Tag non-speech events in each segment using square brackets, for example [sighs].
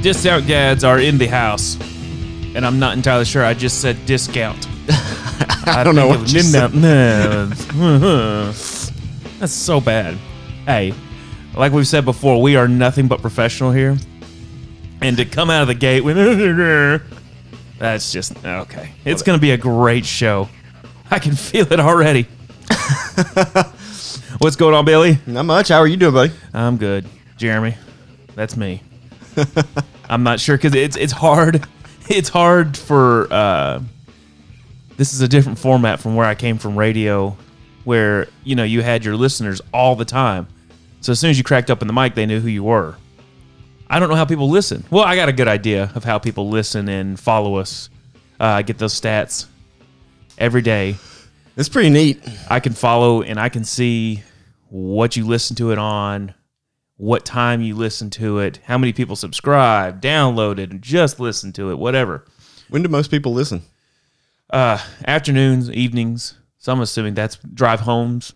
Discount gads are in the house, and I'm not entirely sure. I just said discount. [laughs] I don't know what you said. [laughs] That's so bad. Hey, like we've said before, we are nothing but professional here, and to come out of the gate with [laughs] that's just okay. It's gonna be a great show. I can [laughs] feel it already. [laughs] What's going on, Billy? Not much. How are you doing, buddy? I'm good, Jeremy. That's me. I'm not sure because it's it's hard. It's hard for. Uh, this is a different format from where I came from radio, where you know you had your listeners all the time. So as soon as you cracked up in the mic, they knew who you were. I don't know how people listen. Well, I got a good idea of how people listen and follow us. Uh, I get those stats every day. It's pretty neat. I can follow and I can see what you listen to it on, what time you listen to it, how many people subscribe, download it, and just listen to it, whatever. When do most people listen? Uh, afternoons, evenings. So I'm assuming that's drive homes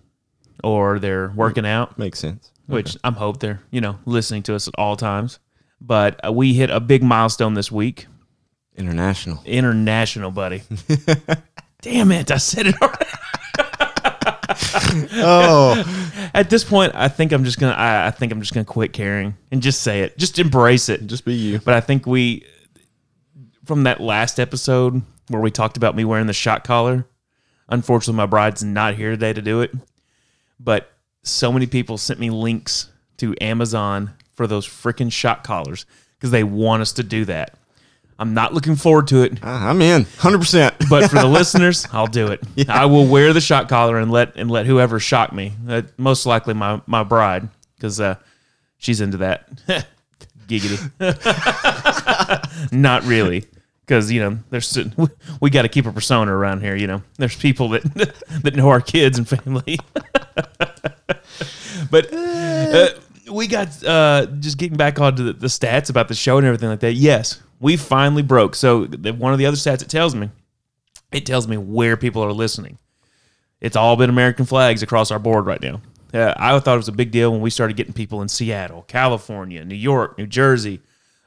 or they're working out, Makes sense. Which I'm hope they're, you know, listening to us at all times. But uh, we hit a big milestone this week. International. International, buddy. [laughs] Damn it. I said it already. [laughs] Oh, [laughs] At this point, I think I'm just gonna. I, I think I'm just gonna quit caring and just say it. Just embrace it. just be you. But I think we, from that last episode where we talked about me wearing the shot collar, unfortunately, my bride's not here today to do it. But so many people sent me links to Amazon for those freaking shot collars because they want us to do that. I'm not looking forward to it, Ah, I'm in. 100%. but for the [laughs] listeners, I'll do it. I will wear the shot collar and let and let whoever shock me. Uh, most likely my my bride because uh, she's into that. [laughs] Giggity. [laughs] Not really, because you know there's we got to keep a persona around here. You know, there's people that that know our kids and family. But uh, we got uh, just getting back onto the, the stats about the show and everything like that. Yes, we finally broke. So the, one of the other stats it tells me, it tells me where people are listening. It's all been American flags across our board right now. Uh, I thought it was a big deal when we started getting people in Seattle, California, New York, New Jersey.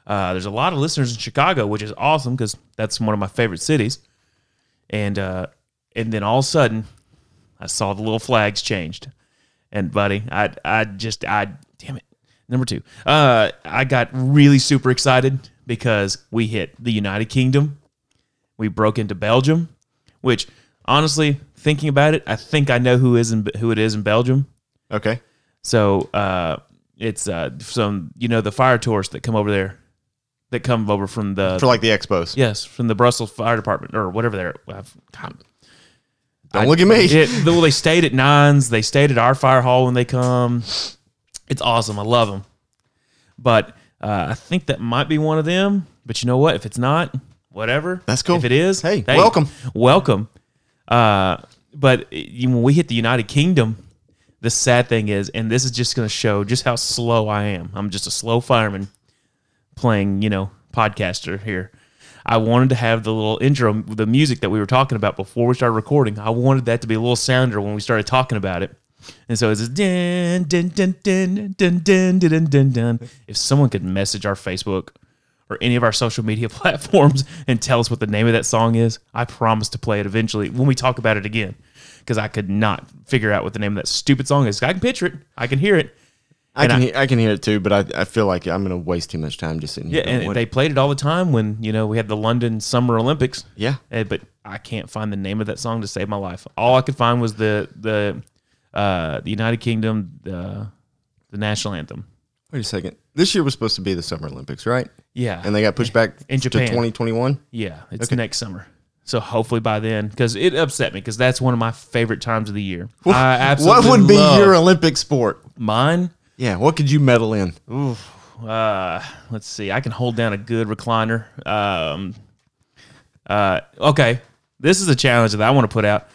Uh, there's a lot of listeners in Chicago, which is awesome because that's one of my favorite cities. And uh, and then all of a sudden, I saw the little flags changed. And buddy, I I just I damn it. Number two, uh, I got really super excited because we hit the United Kingdom. We broke into Belgium, which honestly, thinking about it, I think I know who is in, who it is in Belgium. Okay. So uh, it's uh, some you know the fire tourists that come over there, that come over from the For like the expos. yes from the Brussels Fire Department or whatever they're. Don't look at me. [laughs] it, well, they stayed at Nines. They stayed at our fire hall when they come. It's awesome. I love them. But uh, I think that might be one of them. But you know what? If it's not, whatever. That's cool. If it is, Hey, welcome. welcome. Uh, but when we hit the United Kingdom, the sad thing is, and this is just going to show just how slow I am. I'm just a slow fireman playing, you know, podcaster here. I wanted to have the little intro, the music that we were talking about before we started recording. I wanted that to be a little sounder when we started talking about it. And so it's dun, dun, dun, dun, dun, dun, dun, dun, dun, dun. If someone could message our Facebook or any of our social media [laughs] platforms and tell us what the name of that song is, I promise to play it eventually when we talk about it again. Because I could not figure out what the name of that stupid song is. I can picture it, I can hear it. I can, I- hear, I can hear it too, but I, I feel like I'm going to waste too much time just sitting here. Yeah, and they played it all the time when you know we had the London Summer Olympics. yeah. Eh, but I can't find the name of that song to save my life. All I could find was the the uh, the United Kingdom the the national anthem. Wait a second. This year was supposed to be the Summer Olympics, right? Yeah, And they got pushed back In Japan to 2021. yeah, it's next summer. So hopefully by then, because it upset me, because that's one of my favorite times of the year. I [laughs] What would be your Olympic sport? mine? Yeah. What could you medal in? Uh, let's see. I can hold down a good recliner. Um, uh, okay. This is a challenge that I want to put out.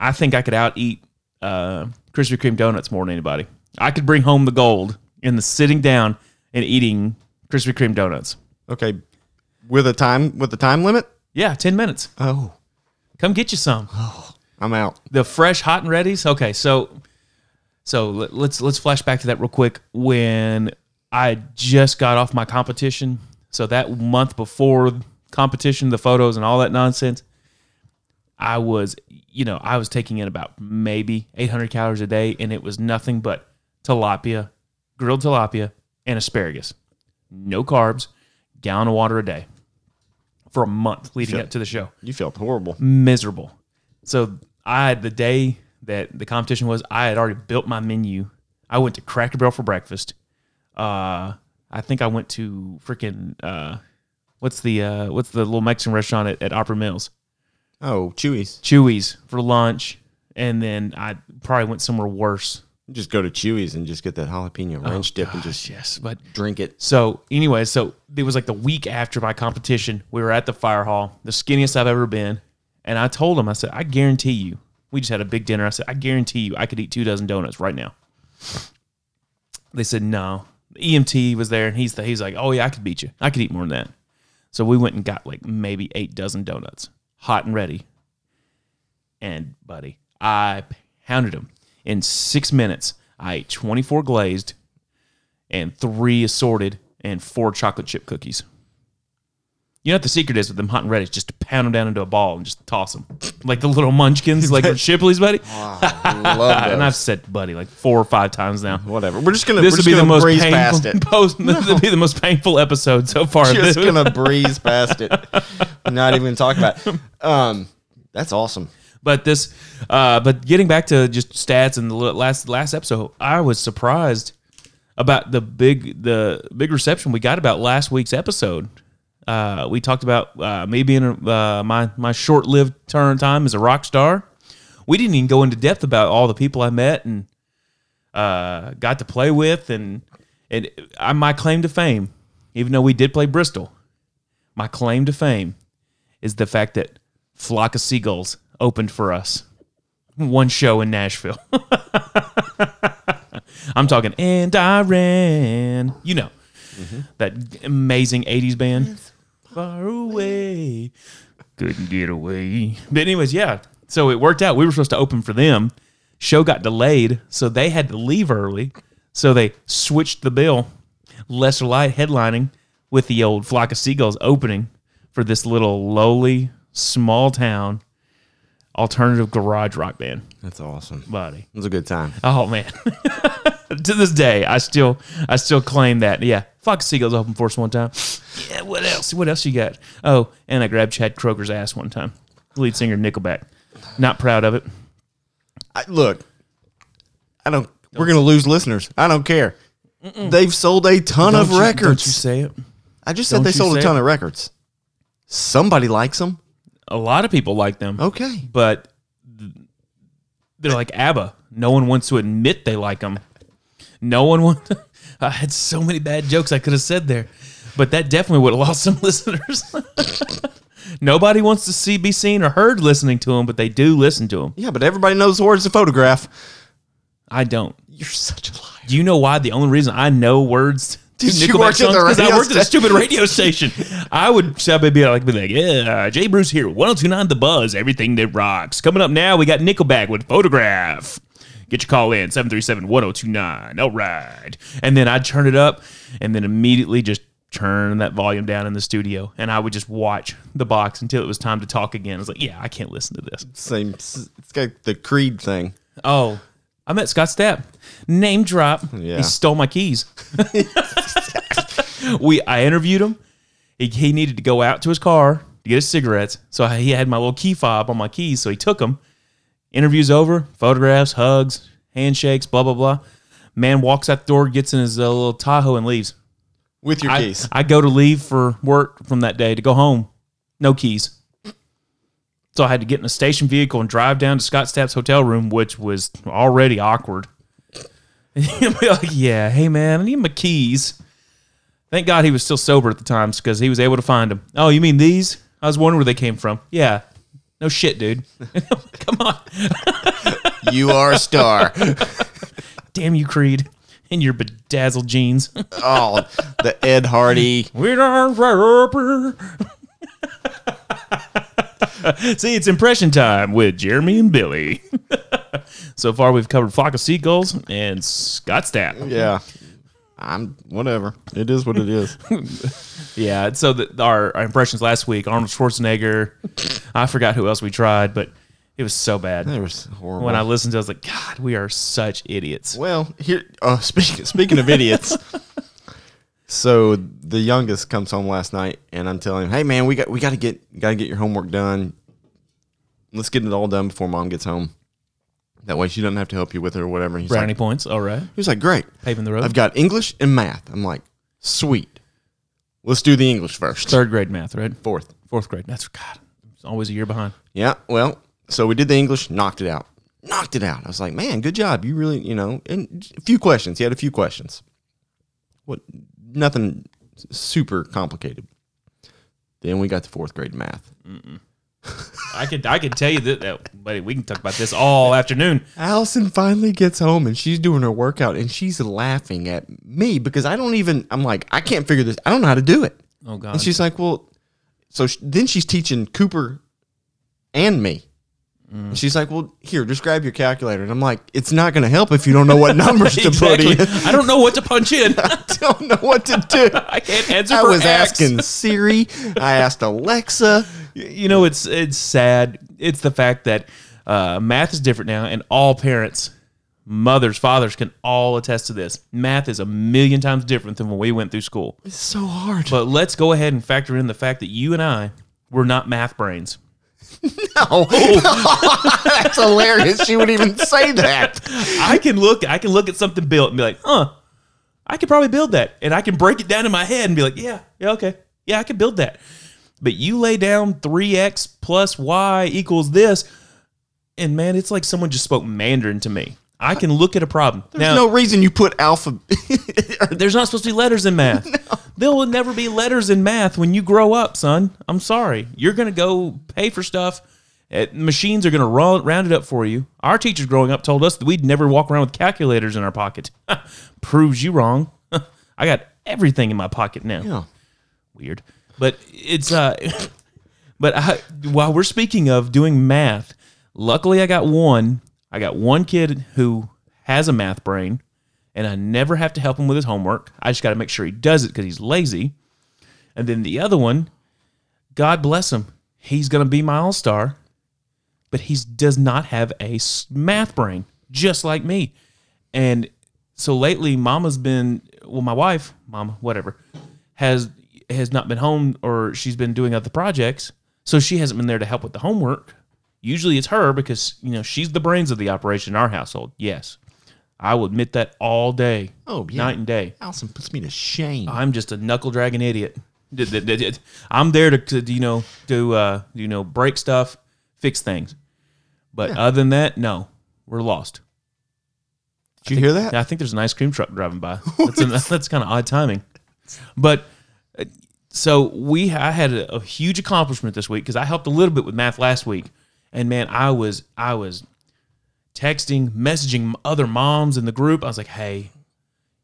I think I could out eat uh, Krispy Kreme donuts more than anybody. I could bring home the gold in the sitting down and eating Krispy Kreme donuts. Okay. With a time with a time limit? Yeah, 10 minutes. Oh. Come get you some. Oh, I'm out. the fresh hot and ready's okay so so let- let's let's flash back to that real quick when i just got off my competition so that month before competition the photos and all that nonsense i was you know i was taking in about maybe 800 calories a day and it was nothing but tilapia grilled tilapia and asparagus no carbs gallon of water a day for a month leading up to the show You felt horrible. miserable. So I the day that the competition was, I had already built my menu. I went to Cracker Barrel for breakfast. Uh, I think I went to freaking uh, what's the uh, what's the little Mexican restaurant at, at Opry Mills? Oh, Chuy's. Chuy's for lunch, and then I probably went somewhere worse. Just go to Chuy's and just get that jalapeno ranch dip and just Yes, but drink it. So anyway, so it was like the week after my competition. We were at the fire hall, the skinniest I've ever been, and I told him, I said, I guarantee you. We just had a big dinner. I said, I guarantee you, I could eat two dozen donuts right now. They said no. The EMT was there, and he's the, he's like, oh yeah, I could beat you. I could eat more than that. So we went and got like maybe eight dozen donuts, hot and ready. And buddy, I pounded them in six minutes. I ate twenty four glazed, and three assorted and four chocolate chip cookies. You know what the secret is with them hot and ready? Is just to pound them down into a ball and just toss them like the little munchkins, like [laughs] with Shipley's, buddy. Love [laughs] and I've said buddy like four or five times now. Whatever. We're just gonna. This just be the most breeze painful. past it. [laughs] Post, This would be the most painful episode so far. Just gonna breeze past it. Not even talk about. It. Um, that's awesome. But this, uh, but getting back to just stats and the last last episode, I was surprised about the big the big reception we got about last week's episode. Uh, we talked about uh, me being uh, my my short lived turn time as a rock star. We didn't even go into depth about all the people I met and uh, got to play with, and and I, my claim to fame, even though we did play Bristol, my claim to fame is the fact that Flock of Seagulls opened for us. One show in Nashville. [laughs] I'm talking and I ran. You know, that amazing 80s band. Far away. Couldn't get away. But, anyways, yeah. So it worked out. We were supposed to open for them. Show got delayed, so they had to leave early. So they switched the bill. Lesser Light headlining with the old Flock of Seagulls opening for this little lowly, small town alternative garage rock band. That's awesome. Buddy. It was a good time. Oh man. [laughs] to this day, I still I still claim that. Yeah. Fuck Seagulls open for us one time. Yeah, what else? What else you got? Oh, and I grabbed Chad Kroeger's ass one time. Lead singer Nickelback. Not proud of it. I, look, I don't. We're gonna lose listeners. I don't care. They've sold a ton of Don't you- records. Don't you say it? I just said don't they sold a ton it. of records. Somebody likes them. A lot of people like them. Okay. but they're like ABBA. No one wants to admit they like them. No one wants. [laughs] I had so many bad jokes I could have said there, but that definitely would have lost some [laughs] listeners. Nobody wants to see, be seen, or heard listening to them, but they do listen to them. Yeah, but everybody knows the words to photograph. I don't. You're such a liar. Do you know why? The only reason I know words to Did Nickelback work at the songs because I worked at a stupid radio station. I would somebody be like, be like, yeah, Jay Bruce here, 1029 The Buzz, everything that rocks. Coming up now, we got Nickelback with Photograph. Get your call in, 737 1029. All right. And then I'd turn it up and then immediately just turn that volume down in the studio. And I would just watch the box until it was time to talk again. I was like, yeah, I can't listen to this. Same. It's got the Creed thing. Oh, I met Scott Stapp. Name drop. Yeah. He stole my keys. [laughs] we I interviewed him. He, he needed to go out to his car to get his cigarettes. So I, he had my little key fob on my keys. So he took them. Interview's over. Photographs, hugs, handshakes, blah blah blah. Man walks out the door, gets in his uh, little Tahoe, and leaves. With your I, keys. I go to leave for work from that day to go home. No keys. So I had to get in a station vehicle and drive down to Scott Stapp's hotel room, which was already awkward. [laughs] Like, yeah, hey man, I need my keys. Thank God he was still sober at the time because he was able to find them. Oh, you mean these? I was wondering where they came from. Yeah. No shit, dude. [laughs] Come on. [laughs] you are a star. [laughs] Damn you, Creed. in your bedazzled jeans. Oh, the Ed Hardy. We don't rapper. See, it's impression time with Jeremy and Billy. so far, we've covered Flock of Seagulls and Scott Stapp. Yeah. I'm whatever. It is what it is. [laughs] Yeah, so the, our, our impressions last week Arnold Schwarzenegger. I forgot who else we tried, but it was so bad. It was horrible. When I listened to it, I was like, God, we are such idiots. Well, here. Uh, speaking speaking of idiots, so the youngest comes home last night, and I'm telling him, "Hey, man, we got we got to get got to get your homework done. Let's get it all done before mom gets home. That way, she doesn't have to help you with it or whatever." He's Brownie like, points. All right. he was like, "Great, Paving the road. I've got English and math." I'm like, "Sweet, let's do the English first. Third grade math, right? Fourth, Fourth grade. That's God. It's always a year behind. yeah. Well, so we did the English, knocked it out, knocked it out. I was like, "Man, good job. You really, you know." And a few questions. He had a few questions. What? Nothing super complicated. Then we got to fourth grade math. I could I could tell you that, that buddy, we can talk about this all afternoon. Allison finally gets home and she's doing her workout and she's laughing at me because I don't even. I'm like, I can't figure this. I don't know how to do it. Oh God. And she's like, well, so sh- then she's teaching Cooper and me. Mm. And she's like, well, here, just grab your calculator. And I'm like, it's not going to help if you don't know what numbers to put in. I don't know what to punch in. [laughs] I don't know what to do. [laughs] I can't answer I for was X. asking Siri. I asked Alexa. You know it's it's sad it's the fact that uh, math is different now and all parents mothers fathers can all attest to this math is a million times different than when we went through school It's so hard. but let's go ahead and factor in the fact that you and i were not math brains [laughs] No. [laughs] That's hilarious. She would even say that. [laughs] i can look i can look at something built and be like huh i could probably build that and i can break it down in my head and be like yeah yeah okay yeah i can build that but you lay down 3x plus y equals this and man it's like someone just spoke mandarin to me i can look at a problem There's now no reason you put alpha. [laughs] there's not supposed to be letters in math [laughs] there will never be letters in math when you grow up son i'm sorry you're gonna go pay for stuff machines are going to round, round it up for you. Our teachers growing up told us that we'd never walk around with calculators in our pocket. [laughs] Proves you wrong. I got everything in my pocket now yeah. weird but it's uh [laughs] but I, while we're speaking of doing math luckily i got one i got one kid who has a math brain and i never have to help him with his homework. I just got to make sure he does it because he's lazy. And then the other one god bless him he's going to be my all-star but he does not have a math brain just like me. And so lately mama's been well my wife mama whatever has has not been home or she's been doing other projects so she hasn't been there to help with the homework usually it's her because you know she's the brains of the operation in our household yes i will admit that all day Oh, yeah. night and day Allison puts me to shame. i'm just a knuckle dragging idiot I'm there to, to you know to uh you know break stuff fix things but other than that no we're lost Did you hear that? yeah, I think there's an ice cream truck driving by. [laughs] That's, an, that's kind of odd timing. But uh, so we, I had a, a huge accomplishment this week because I helped a little bit with math last week, and man, I was I was texting, messaging other moms in the group. I was like, hey,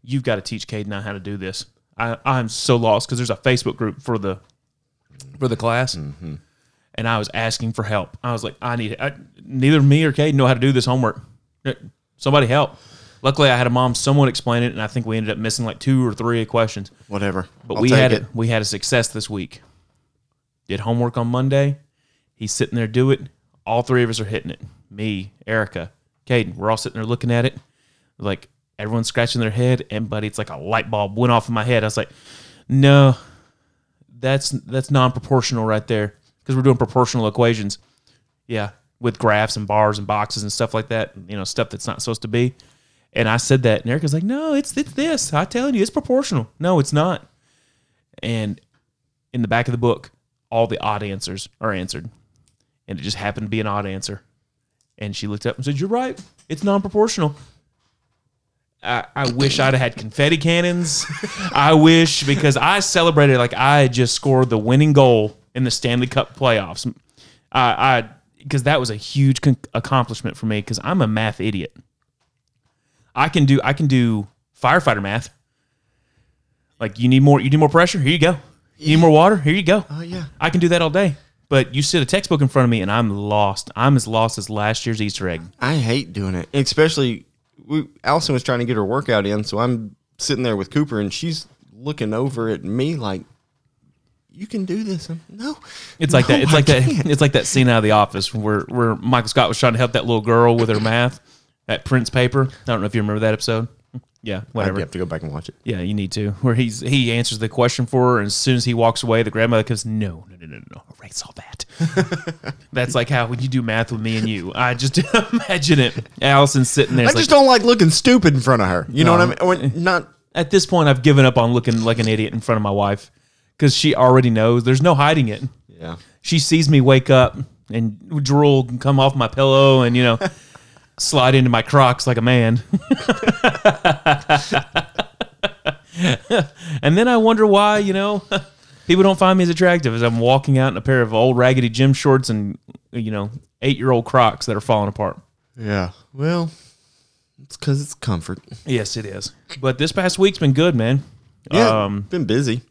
you've got to teach Cade and I how to do this. I, I'm so lost because there's a Facebook group for the for the class. And I was asking for help. I was like, I need I, neither me or Cade know how to do this homework. Uh, Somebody help. Luckily, I had a mom someone explain it, and I think we ended up missing like two or three questions. Whatever. But I'll we had it. it. We had a success this week. Did homework on Monday. He's sitting there do it. All three of us are hitting it. Me, Erica, Caden. We're all sitting there looking at it. Like everyone's scratching their head, and buddy, it's like a light bulb went off in my head. I was like, no, that's that's non-proportional right there because we're doing proportional equations. Yeah, with graphs and bars and boxes and stuff like that. You know, stuff that's not supposed to be. And I said that, and Erica's like, "No, it's it's this. I'm telling you, it's proportional. No, it's not." And in the back of the book, all the odd answers are answered, and it just happened to be an odd answer. And she looked up and said, "You're right. It's non-proportional." I, I wish I'd have had confetti cannons. [laughs] I wish because I celebrated like I just scored the winning goal in the Stanley Cup playoffs. I, I because that was a huge con- accomplishment for me because I'm a math idiot. I can do I can do firefighter math. Like you need more, you need more pressure. Here you go. You need more water. Here you go. Oh yeah. I can do that all day. But you sit a textbook in front of me, and I'm lost. I'm as lost as last year's Easter egg. I hate doing it, especially we, Allison was trying to get her workout in, so I'm sitting there with Cooper, and she's looking over at me like, "You can do this." I'm, no, It's like No, that. It's I like that. can't." It's like that scene out of The Office where where Michael Scott was trying to help that little girl with her math, that Prince paper. I don't know if you remember that episode. Yeah, whatever. have to go back and watch it. Yeah, you need to. Where he's he answers the question for her, and as soon as he walks away, the grandmother goes, "No, no, no, no, no, erase all that." [laughs] That's like how when you do math with me and you, I just [laughs] imagine it. Allison's sitting there. I just like, don't like looking stupid in front of her. You know No. what I mean? When, not at this point, I've given up on looking like an idiot in front of my wife because she already knows. There's no hiding it. yeah. She sees me wake up and drool come off my pillow and you know slide into my Crocs like a man. and then I wonder why you know people don't find me as attractive as I'm walking out in a pair of old raggedy gym shorts and you know eight year old Crocs that are falling apart. Yeah. Well, it's because it's comfort. Yes, it is. But this past week's been good, man. Yeah. Um, been busy.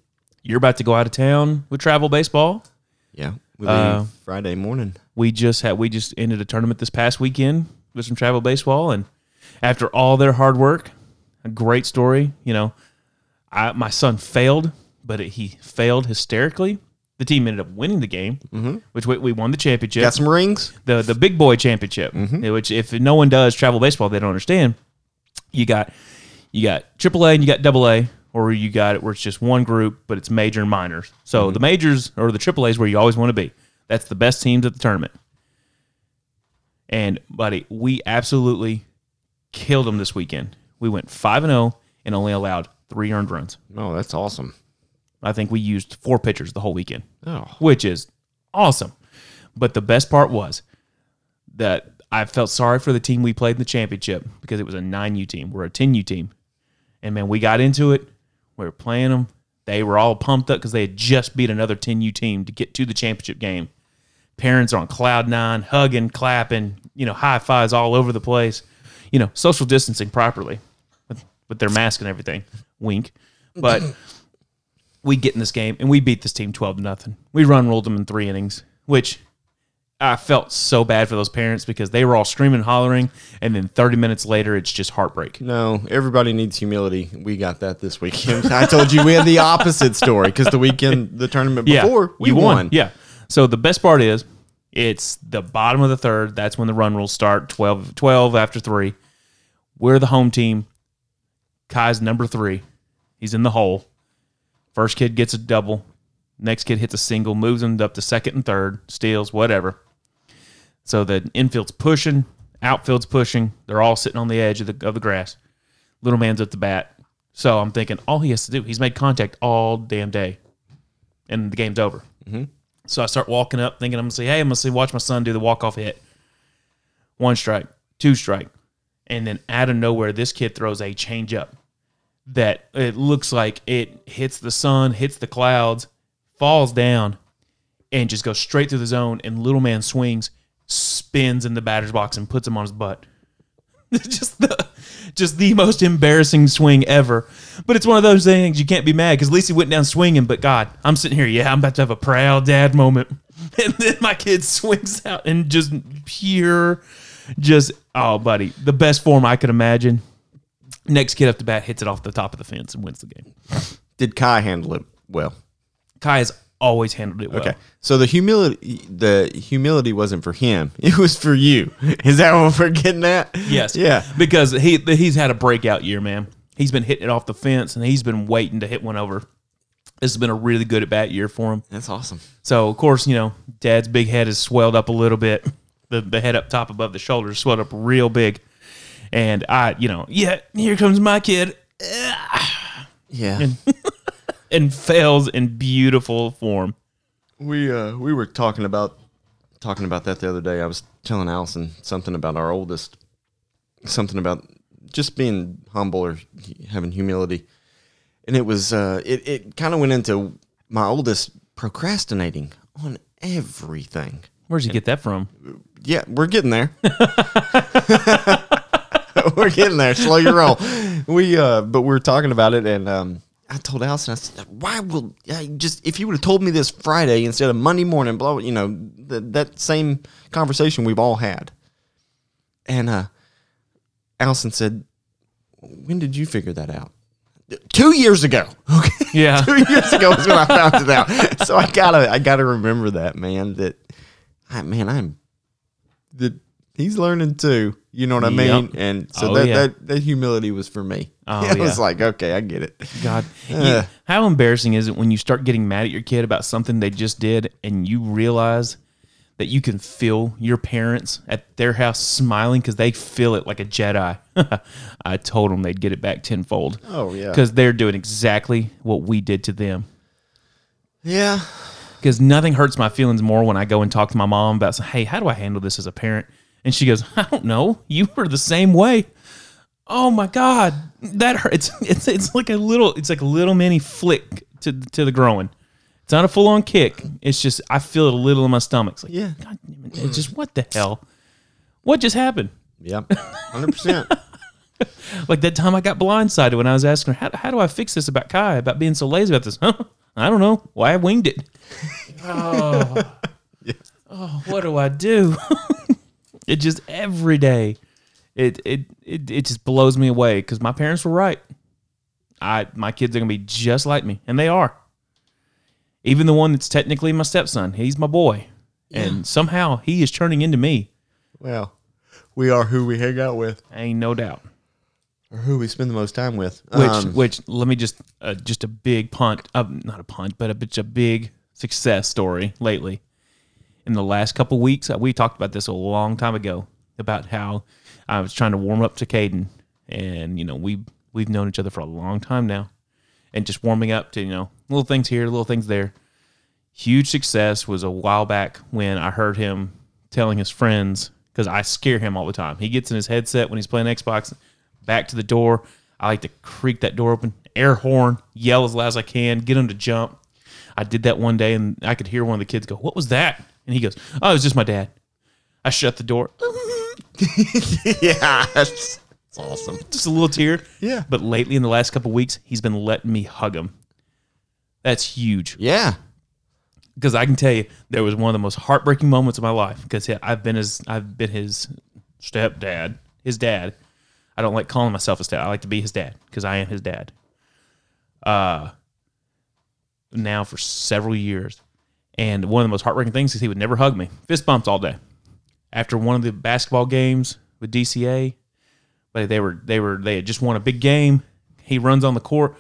you're about to go out of town with travel baseball. Yeah. We Uh, Friday morning. we just had we just ended a tournament this past weekend with some travel baseball and after all their hard work a great story you know I, my son failed but it, he failed hysterically the team ended up winning the game mm-hmm. which we, we won the championship Got some rings. the the big boy championship mm-hmm. which if no one does travel baseball they don't understand you got you got AAA and you got AA, or you got it where it's just one group, but it's major and minors. So mm-hmm. the majors or the AAA is where you always want to be. That's the best teams at the tournament. And buddy, we absolutely killed them this weekend. We went five and zero and only allowed three earned runs. Oh, that's awesome. I think we used four pitchers the whole weekend Oh. which is awesome. But the best part was that I felt sorry for the team we played in the championship because it was a 9U team. We're a 10U team. And man, we got into it. We were playing them. They were all pumped up because they had just beat another 10U team to get to the championship game. Parents are on cloud nine, hugging, clapping, you know, high fives all over the place. You know, social distancing properly with, with their mask and everything. Wink. But we get in this game and we beat this team 12 to nothing. We run rolled them in three innings, which I felt so bad for those parents because they were all screaming, hollering, and then 30 minutes later, it's just heartbreak. No, everybody needs humility. We got that this weekend. [laughs] I told you we had the opposite story because the weekend, the tournament before, we you won. Yeah. So the best part is it's the bottom of the third. That's when the run rules start 12, 12 after three. We're the home team. Kai's number three. He's in the hole. First kid gets a double. Next kid hits a single, moves him up to second and third, steals, whatever. So the infield's pushing, outfield's pushing. They're all sitting on the edge of the of the grass. Little man's at the bat. So I'm thinking all he has to do, he's made contact all damn day, and the game's over. Mm-hmm. So I start walking up, thinking I'm gonna say, "Hey, I'm gonna see, watch my son do the walk off hit." One strike, two strike, and then out of nowhere, this kid throws a change up that it looks like it hits the sun, hits the clouds, falls down, and just goes straight through the zone. And little man swings, spins in the batter's box, and puts him on his butt. [laughs] just the just the most embarrassing swing ever. But it's one of those things you can't be mad because at least he went down swinging. But God, I'm sitting here, yeah, I'm about to have a proud dad moment, [laughs] and then my kid swings out and just pure, just oh, buddy, the best form I could imagine. Next kid up the bat hits it off the top of the fence and wins the game. Did Kai handle it well? Kai has always handled it well. Okay. So the humility the humility wasn't for him. [laughs] It was for you. Is that what we're getting at? Yes. Yeah. Because he he's had a breakout year, man. He's been hitting it off the fence and he's been waiting to hit one over. This has been a really good at bat year for him. That's awesome. So of course, you know, Dad's big head is swelled up a little bit. [laughs] The the head up top above the shoulders swelled up real big. And I, you know, yeah, here comes my kid [sighs] Yeah. and fails in beautiful form. we uh we were talking about talking about that the other day. I was telling Allison something about our oldest something about just being humble or having humility. And it was uh it, it kind of went into my oldest procrastinating on everything. Where'd you get that from? Yeah, we're getting there. [laughs] we're getting there. Slow your roll. we uh but we're talking about it and um I told Allison, I said, why will I just if you would have told me this Friday instead of Monday morning, blah, you know, th- that same conversation we've all had. And uh Allison said, When did you figure that out? Two years ago. Okay. [laughs] Yeah. Two years ago is when I found it out. So I gotta I gotta remember that, man. That I man, I'm that he's learning too. You know what I mean? Yep. And so Oh, that, yeah. that that humility was for me. [laughs] Oh, it was like, okay, I get it. God, [laughs] You- uh. how embarrassing is it when you start getting mad at your kid about something they just did, and you realize that you can feel your parents at their house smiling because they feel it like a Jedi. [laughs] I told them they'd get it back tenfold. Oh, yeah. because they're doing exactly what we did to them. Yeah. Because nothing hurts my feelings more when I go and talk to my mom about, hey, how do I handle this as a parent? And she goes, I don't know. You were the same way. Oh my God, that hurts. It's, it's it's like a little, it's like a little mini flick to to the groin. It's not a full on kick. It's just I feel it a little in my stomach. It's like, Yeah. God damn it. It's just what the hell? What just happened? Yep. Hundred percent. [laughs] Like that time I got blindsided when I was asking her, how, how do I fix this about Kai, about being so lazy about this? [laughs] Huh? I don't know. Why I winged it. Oh, [laughs] oh what do I do? It just every day, it, it, it, it just blows me away because my parents were right. I My kids are going to be just like me, and they are. Even the one that's technically my stepson, he's my boy. And somehow he is turning into me. Well, we are who we hang out with, Ain't no doubt. or who we spend the most time with. Which, Um, which, let me just, uh, just a big punt, uh, not a punt, but a, a big success story lately. In the last couple weeks, uh, we talked about this a long time ago about how I was trying to warm up to Caden, and you know we we've known each other for a long time now, and just warming up to you know little things here, little things there. Huge success was a while back when I heard him telling his friends because I scare him all the time. He gets in his headset when he's playing Xbox, back to the door. I like to creak that door open, air horn, yell as loud as I can, get him to jump. I did that one day and I could hear one of the kids go, What was that? And he goes, Oh, it was just my dad. I shut the door, [laughs] yeah, that's, that's awesome. just a little tear. Yeah. But lately, in the last couple weeks, he's been letting me hug him. That's huge. Yeah. because I can tell you there was one of the most heartbreaking moments of my life because I've been his I've been his stepdad, his dad. I don't like calling myself a step. I like to be his dad because I am his dad. Uh, now for several years, and one of the most heartbreaking things is he would never hug me. Fist bumps all day. After one of the basketball games with DCA, but they were they were they had just won a big game. He runs on the court,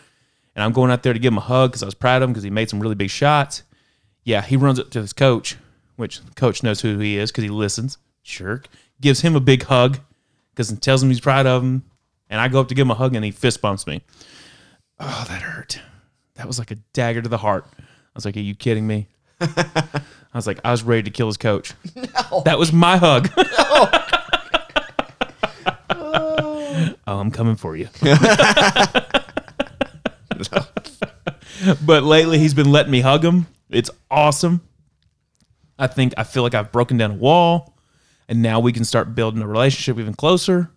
and I'm going out there to give him a hug because I was proud of him because he made some really big shots. Yeah, he runs up to his coach, which the coach knows who he is because he listens. Jerk. Gives him a big hug because it tells him he's proud of him. And I go up to give him a hug and he fist bumps me. Oh, that hurt. That was like a dagger to the heart. I was like, Are you kidding me? [laughs] I was like, I was ready to kill his coach. That was my hug. [laughs] [laughs] oh, I'm coming for you. but lately he's been letting me hug him. It's awesome. I think I feel like I've broken down a wall and now we can start building a relationship even closer.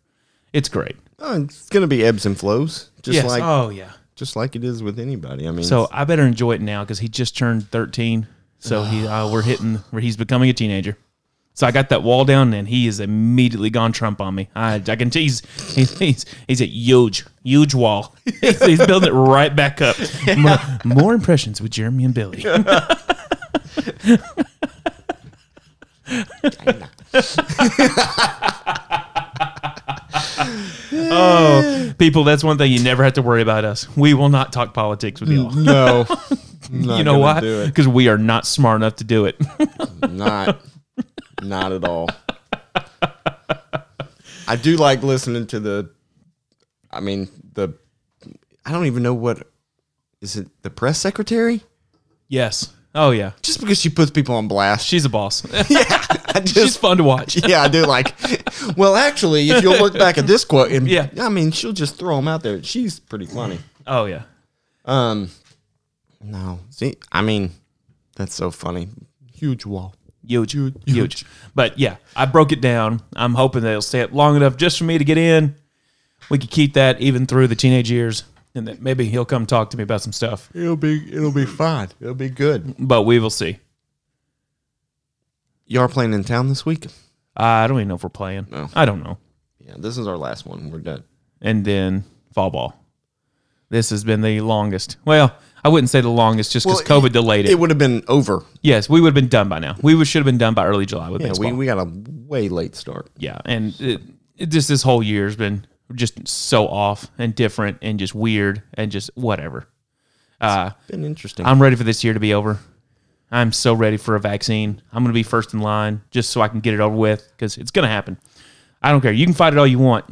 It's great. Oh, it's gonna be ebbs and flows, just yes. like oh yeah. just like it is with anybody. I mean, So I better enjoy it now because he just turned 13. So he uh, we're hitting where he's becoming a teenager. So I got that wall down and he is immediately gone Trump on me. I, I can tell he's, he's he's he's a huge huge wall. [laughs] he's, he's building it right back up. [laughs] More, more impressions with Jeremy and Billy. [laughs] [laughs] oh, people, that's one thing you never have to worry about us. We will not talk politics with y'all. no, [laughs] You know why? Because we are not smart enough to do it. [laughs] Not, not at all. I do like listening to the. I mean the. I don't even know what. Is it the press secretary? yes. Oh yeah. Just because she puts people on blast. She's a boss. yeah, [laughs] I She's just fun to watch. [laughs] yeah, I do like. Well, actually, if you'll look back at this quote, and Yeah. I mean, she'll just throw them out there. She's pretty funny. Oh yeah. Um, no, see, I mean, that's so funny. Huge wall. Huge, huge, huge, But yeah, I broke it down. I'm hoping that it'll stay up long enough just for me to get in. we could keep that even through the teenage years, and that maybe he'll come talk to me about some stuff. It'll be it'll be fine. It'll be good. But we will see. You are playing in town this week? I don't even know if we're playing. No. I don't know. Yeah, this is our last one. We're done. And then fall ball. This has been the longest. Well, I wouldn't say the longest, just because Well, COVID delayed it. It would have been over. yes, we would have been done by now. We would, should have been done by early July with Yeah, baseball. we, we got a way late start. yeah, and it, it just this whole year has been just so off and different and just weird and just whatever. Uh, Been interesting. I'm ready for this year to be over. I'm so ready for a vaccine. I'm going to be first in line just so I can get it over with because it's going to happen. I don't care. You can fight it all you want.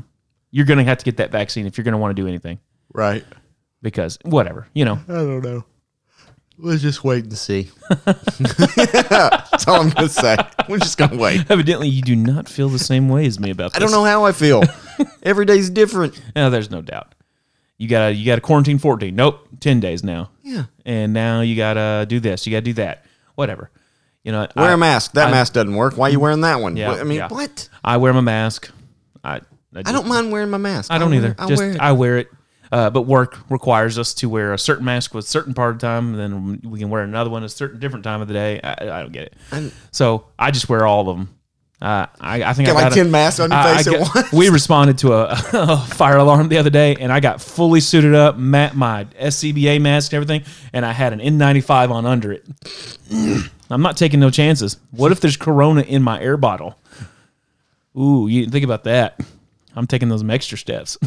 You're going to have to get that vaccine if you're going to want to do anything right. because whatever, you know. I don't know. Let's just wait and see. [laughs] That's all I'm gonna say. We're just gonna wait. Evidently, you do not feel the same way as me about this. I don't know how I feel. [laughs] Every day's different. No, there's no doubt. You got to you got to quarantine 14. Nope, 10 days now. Yeah. And now you got to do this. You got to do that. Whatever. You know, Wear I, a mask. That I- mask doesn't work. Why are you wearing that one? Yeah, I mean, yeah. what? I wear my mask. I I, I don't mind wearing my mask. I don't either. I'll just wear it. I wear it. Uh, but work requires us to wear a certain mask with a certain part of the time, and then we can wear another one at a certain different time of the day. I, I don't get it. I'm- so I just wear all of them. Uh, I, I think I Got I like 10 masks on your I- I face at got- once? We responded to a, [laughs] a fire alarm the other day, and I got fully suited up, my SCBA mask and everything, and I had an N95 on under it. [clears throat] I'm not taking no chances. What if there's Corona in my air bottle? Ooh, you didn't think about that. I'm taking those extra steps. [laughs]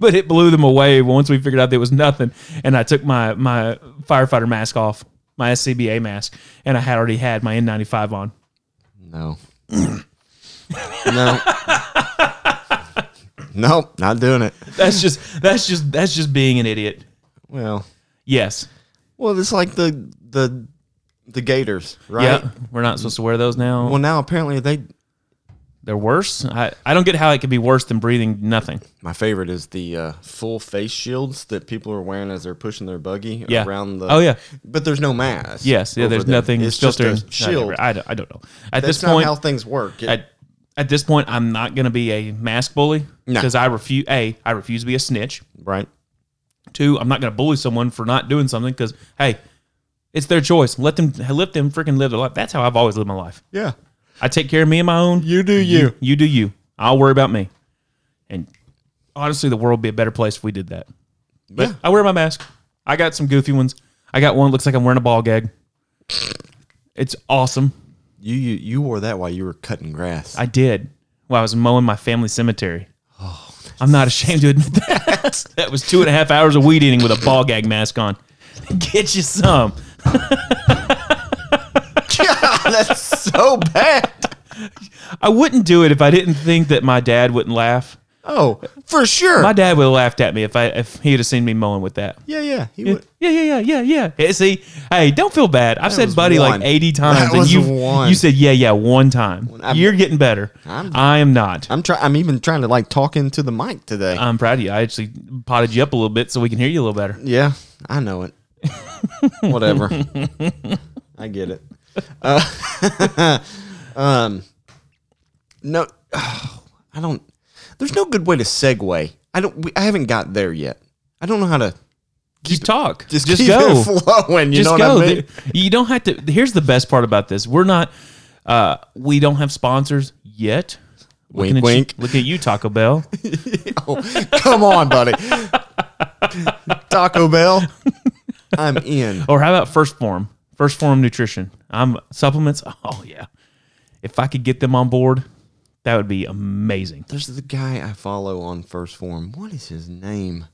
but it blew them away once we figured out there was nothing. And I took my my firefighter mask off, my SCBA mask, and I had already had my N95 on. No. [clears throat] no. nope, not doing it. That's just that's just that's just being an idiot. Well, Yes. well, it's like the the the gaiters, right? Yeah. We're not supposed to wear those now. Well, now apparently they. They're worse. I, I don't get how it could be worse than breathing nothing. My favorite is the uh, full face shields that people are wearing as they're pushing their buggy Yeah. around the. Oh, yeah. but there's no mask. Yes. Yeah. There's them. nothing It's just a shield. I, don't, I don't know. At That's this point, how things work. It- at, at this point, I'm not going to be a mask bully No. because I refuse. A, I refuse to be a snitch. right. Two, I'm not going to bully someone for not doing something because hey, it's their choice. Let them let them freaking live their life. That's how I've always lived my life. Yeah. I take care of me and my own. You do you. You do you. I'll worry about me. And honestly, the world would be a better place if we did that. But Yeah. I wear my mask. I got some goofy ones. I got one that looks like I'm wearing a ball gag. It's awesome. You you you wore that while you were cutting grass. I did while I was mowing my family cemetery. Oh, I'm not ashamed to admit that. [laughs] that was two and a half hours of weed eating with a ball gag mask on. Get you some. [laughs] That's so bad. I wouldn't do it if I didn't think that my dad wouldn't laugh. Oh, for sure. My dad would have laughed at me if I if he'd have seen me mowing with that. yeah, yeah. He would. yeah, yeah, yeah, yeah. yeah. See, hey, don't feel bad. I've said was buddy one. like 80 times, That and was you one. you said yeah, yeah, one time. I'm- You're getting better. I'm- I am not. I'm trying. I'm even trying to like talk into the mic today. I'm proud of you. I actually potted you up a little bit so we can hear you a little better. yeah, I know it. [laughs] Whatever. [laughs] I get it. Uh, [laughs] um, no, [sighs] I don't. There's no good way to segue. I don't. We, I haven't got there yet. I don't know how to Just talk. just, Just go. flowing. You Just know go. what I mean? You don't have to. Here's the best part about this. We're not. Uh, we don't have sponsors yet. Wink, Looking at wink. You, look at you, Taco Bell. [laughs] Oh, come on, buddy. Taco Bell. I'm in. Or how about First Form? First Form Nutrition. I'm supplements. [laughs] Oh yeah. If I could get them on board, that would be amazing. There's the guy I follow on First Form. What is his name?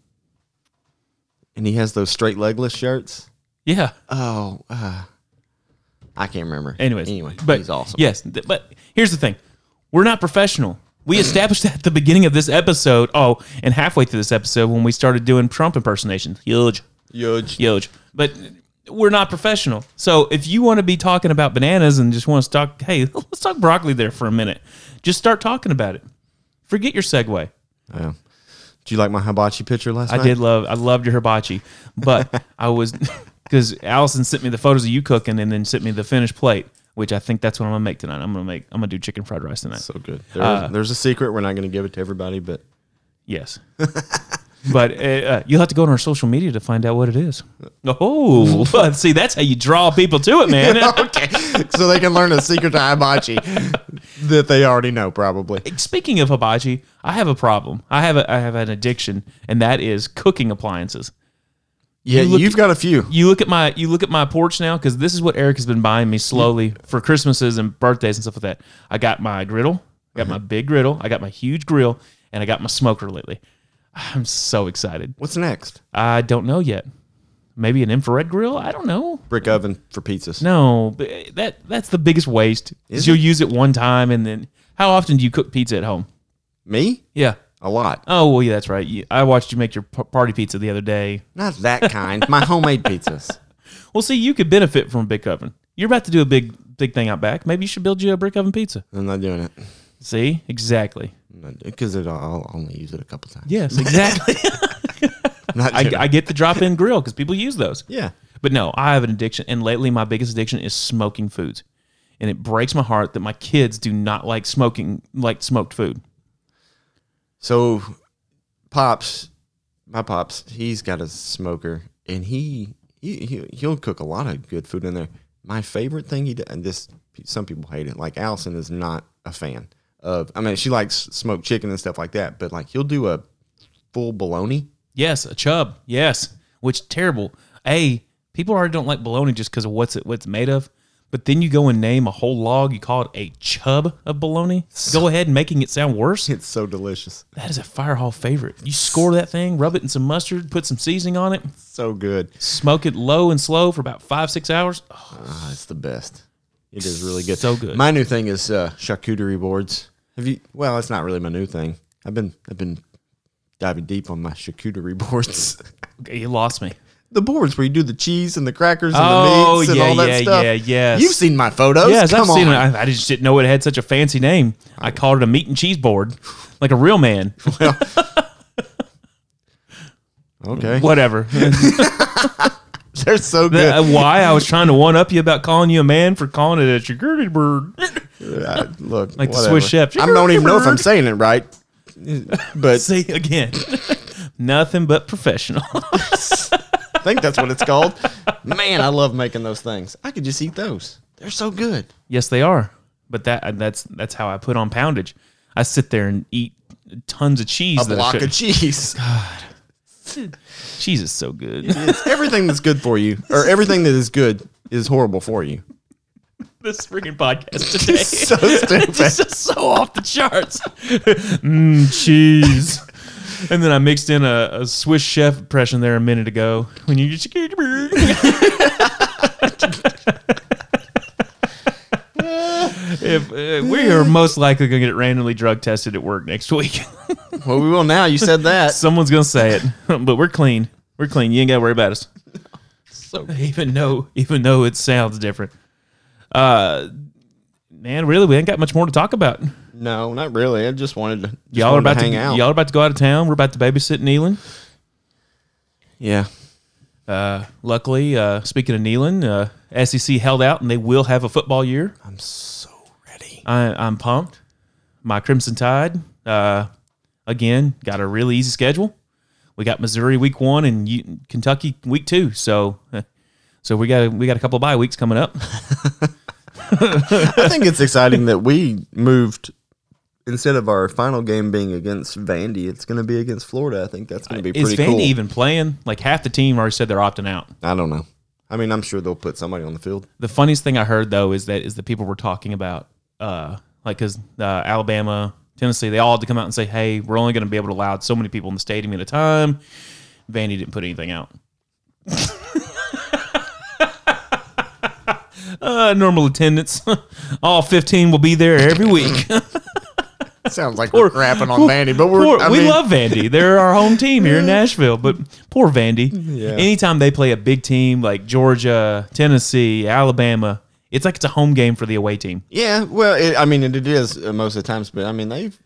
And he has those straight legless shirts. Yeah. Oh, uh, I can't remember. Anyways, anyway, but he's awesome. Yes, th- but here's the thing: we're not professional. We established that at the beginning of this episode. Oh, and halfway through this episode when we started doing Trump impersonations. Huge, Huge. huge. But we're not professional. So if you want to be talking about bananas and just want to talk, hey, [laughs] let's talk broccoli there for a minute. Just start talking about it. Forget your segue. Yeah. Do you like my hibachi picture last I night? I did love, I loved your hibachi, but [laughs] I was [laughs] because Allison sent me the photos of you cooking and then sent me the finished plate. which I think that's what I'm gonna make tonight. I'm gonna make I'm gonna do chicken fried rice tonight. So good. There- Uh, there's a secret. We're not going to give it to everybody, but Yes. But uh, uh, you'll have to go on our social media to find out what it is. Oh, but [laughs] see, that's how you draw people to it, man. [laughs] [laughs] okay, so they can learn a secret to hibachi that they already know, probably. Speaking of hibachi, I have a problem. I have a, I have an addiction, and that is cooking appliances. Yeah, You look- you have got a few. You look at my you look at my porch now because this is what Eric has been buying me slowly for Christmases and birthdays and stuff like that. I got my griddle, I got my big griddle, I got my huge grill, and I got my smoker lately. [sighs] I'm so excited. What's next? I don't know yet. Maybe an infrared grill? I don't know. Brick oven for pizzas. No, but eh, that that's the biggest waste. Is you'll use it one time and then how often do you cook pizza at home? Me? Yeah. A lot. Oh well, yeah, that's right. You, I watched you make your p- party pizza the other day. Not that kind. My homemade [laughs] pizzas. Well, see, you could benefit from a big oven. You're about to do a big big thing out back. Maybe you should build you a brick oven pizza. I'm not doing it See, exactly. Because I'll only use it a couple times. Yes, [laughs] exactly. [laughs] I, I get the drop in grill because people use those. yeah. But no, I have an addiction, and lately my biggest addiction is smoking foods, and it breaks my heart that my kids do not like smoking like smoked food. So, pops, my pops, he's got a smoker, and he he he- he'll cook a lot of good food in there. My favorite thing he does, and this some people hate it. Like Allison is not a fan of. I mean, she likes smoked chicken and stuff like that, but like he'll do a full bologna. Yes, a chub. Yes, which terrible. A people already don't like bologna just because of what's it what's made of. But then you go and name a whole log. You call it a chub of bologna. Go ahead and making it sound worse. It's so delicious, That is a fire hall favorite. You score that thing, rub it in some mustard, put some seasoning on it, so good. smoke it low and slow for about five six hours. Oh, Ah, it's the best. It is really good. So good. My new thing is uh, charcuterie boards. Have you? Well, it's not really my new thing. I've been I've been diving deep on my charcuterie [laughs] boards. okay, you lost me. the boards where you do the cheese and the crackers and Oh, the meats and yeah, all that yeah, stuff. yeah, yes. You've seen my photos. Yes, Come I've on. seen it. I, I just didn't know it had such a fancy name. I oh. called it a meat and cheese board, like a real man. [laughs] [laughs] Okay, Whatever. [laughs] they're so good. Uh, Why I was trying to one up you about calling you a man for calling it a security bird. [laughs] Uh, look, Like the whatever. Swiss chef. I don't even know if I'm saying it right, but [laughs] See again, nothing but professional. I think that's what it's called. Man, I love making those things. I could just eat those. They're so good. yes, they are. But that that's that's how I put on poundage. I sit there and eat tons of cheese. A that I block of cheese. Cheese is so good. It's everything that's good for you, or everything that is good is horrible for you. this freaking podcast today. So stupid. [laughs] it's just so off the charts. Mmm, cheese. And then I mixed in a, a Swiss chef impression there a minute ago. When you just [laughs] if uh, we are most likely going to get randomly drug tested at work next week. Well, we will now. You said that. [laughs] Someone's going to say it, [laughs] but we're clean. We're clean. You ain't got to worry about us. So [laughs] Even though, even though it sounds different. Uh, man, really, we ain't got much more to talk about. no, not really. I just wanted to. Just Y'all are about to, hang out. y'all are about to go out of town. We're about to babysit Neelan. yeah. Uh, luckily, uh, speaking of Neelan, uh, SEC held out and they will have a football year. I'm so ready. I, I'm pumped. My Crimson Tide, uh, again, got a really easy schedule. We got Missouri week one and U- Kentucky week two. So, [laughs] so we got we got a couple of bye weeks coming up. [laughs] I think it's exciting that we moved instead of our final game being against Vandy, it's going to be against Florida. I think that's going to be pretty Is Vandy cool. even playing? Like half the team already said they're opting out. I don't know. I mean, I'm sure they'll put somebody on the field. The funniest thing I heard though is that is the people were talking about, uh, like because uh, Alabama, Tennessee, they all had to come out and say, "Hey, we're only going to be able to allow so many people in the stadium at a time." Vandy didn't put anything out. [laughs] uh, normal attendance, [laughs] all fifteen will be there every week. [laughs] Sounds like we're crapping on Vandy, but we're. Poor- I we mean, love Vandy. They're our home team here in Nashville. But poor Vandy. Yeah. Anytime they play a big team like Georgia, Tennessee, Alabama, it's like it's a home game for the away team. Yeah, well, it, I mean, it is uh, most of the times, but I mean, they've.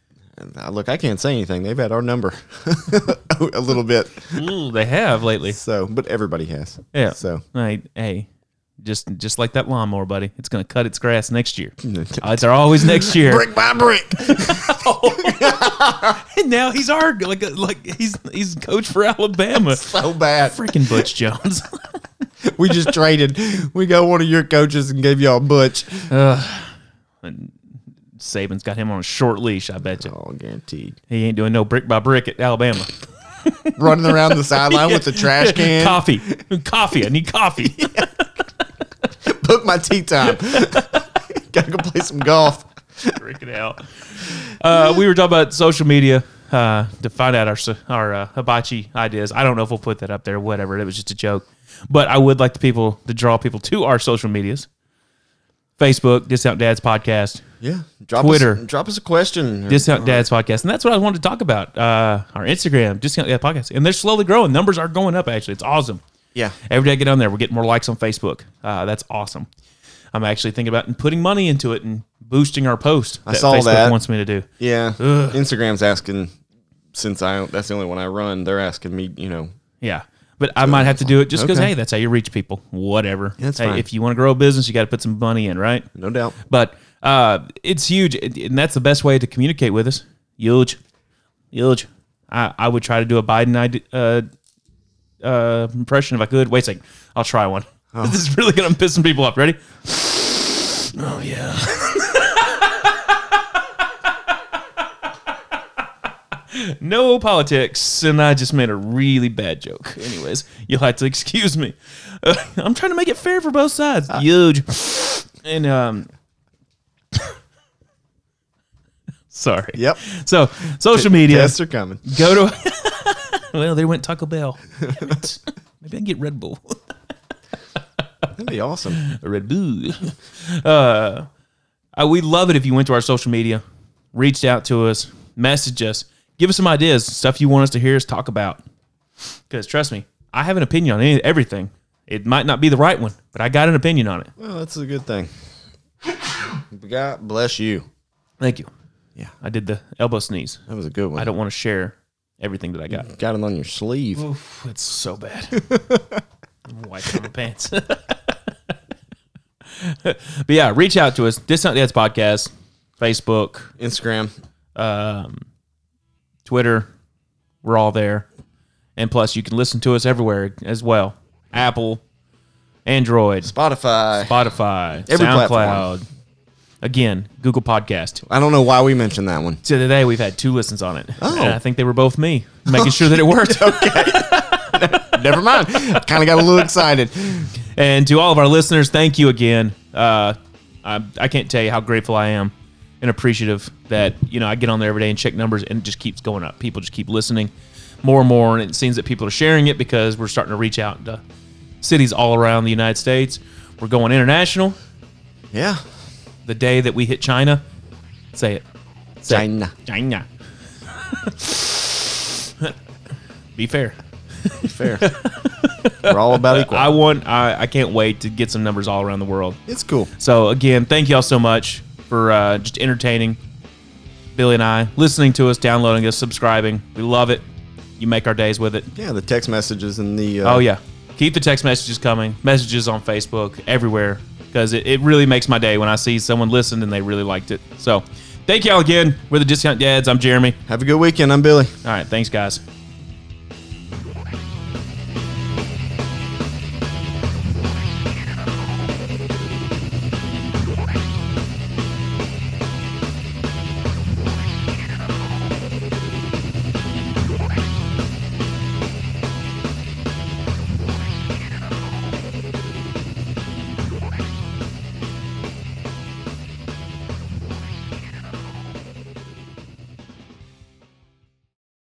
uh, Look, I can't say anything. They've had our number [laughs] a little bit. Ooh, they have lately. So, but everybody has. Yeah. So, I, hey, Just just like that lawnmower, buddy. It's gonna cut its grass next year. [laughs] Odds are uh, always next year. brick [laughs] by brick. [laughs] And now he's our like uh, like he's he's coach for Alabama. so bad. Freaking Butch Jones. We just traded. We got one of your coaches and gave y'all Butch. and Saban's got him on a short leash. I bet you Oh, guaranteed. he ain't doing no brick by brick at Alabama. Running around the sideline with the trash can. coffee, coffee. I need coffee. Book my tee time. [laughs] Gotta go play some golf. Freaking out. Uh, we were talking about social media uh, to find out our our uh, hibachi ideas. I don't know if we'll put that up there. Whatever. It was just a joke. But I would like the people to draw people to our social medias. Facebook, Discount Dads Podcast, Yeah. Drop Twitter. Us, drop us a question. Discount Dads Podcast, and that's what I wanted to talk about. Uh, our Instagram, Discount Dads Podcast, and they're slowly growing. Numbers are going up. Actually, it's awesome. Yeah. Every day I get on there, we're getting more likes on Facebook. Uh, that's awesome. I'm actually thinking about putting money into it and boosting our post. I saw Facebook that. wants me to do. Yeah. Instagram's asking, since I that's the only one I run, they're asking me, you know, Yeah. But I might have to do it just because, Okay. hey, that's how you reach people. Whatever. That's hey, fine. if you want to grow a business, you got to put some money in, right? no doubt. But uh, it's huge. And that's the best way to communicate with us. Huge. Huge. I, I would try to do a Biden ide- uh, uh, impression if I could. Wait a second. I'll try one. Oh. [laughs] This is really going to piss some people off. Ready? Oh, yeah. [laughs] no politics, and I just made a really bad joke. Anyways, you'll have to excuse me. Uh, [laughs] I'm trying to make it fair for both sides. Huge, and um, sorry. Yep. So social media, Tests are coming. go to. Well, they went Taco Bell. [laughs] Maybe I can get Red Bull. [laughs] That'd be awesome. A Red Bull. Uh, uh, we love it if you went to our social media, reached out to us, message us, give us some ideas, stuff you want us to hear us talk about. Because trust me, I have an opinion on any, everything. It might not be the right one, but I got an opinion on it. Well, that's a good thing. God bless you. Thank you. Yeah. I did the elbow sneeze. That was a good one. I don't want to share everything that I got. got it on your sleeve. Oof, it's so bad. [laughs] I'm wiping my pants. [laughs] but yeah, reach out to us. Discount Dads Podcast, Facebook, Instagram. um, Twitter. We're all there. And plus, you can listen to us everywhere as well Apple, Android, Spotify. Spotify, Every SoundCloud. platform. Again, Google Podcast. I don't know why we mentioned that one. So today we've had two listens on it. Oh. And I think they were both me, making sure that it worked. [laughs] Okay. [laughs] Never mind. kind of got a little excited. And to all of our listeners, thank you again. Uh, I, I can't tell you how grateful I am and appreciative that you know I get on there every day and check numbers and it just keeps going up. People just keep listening more and more, and it seems that people are sharing it because we're starting to reach out to cities all around the United States. We're going international. Yeah. The day that we hit China, say it, Say it. China. China. Be fair. Be Fair. [laughs] We're all about equal. I want. I, I can't wait to get some numbers all around the world. it's cool. So again, thank y'all so much for uh, just entertaining Billy and I, listening to us, downloading us, subscribing. We love it. You make our days with it. Yeah, the text messages and the. Uh, Oh yeah, keep the text messages coming. Messages on Facebook, everywhere, because it, it really makes my day when I see someone listened and they really liked it. So thank y'all again. We're the Discount Dads. I'm Jeremy. Have a good weekend. I'm Billy. All right, thanks guys.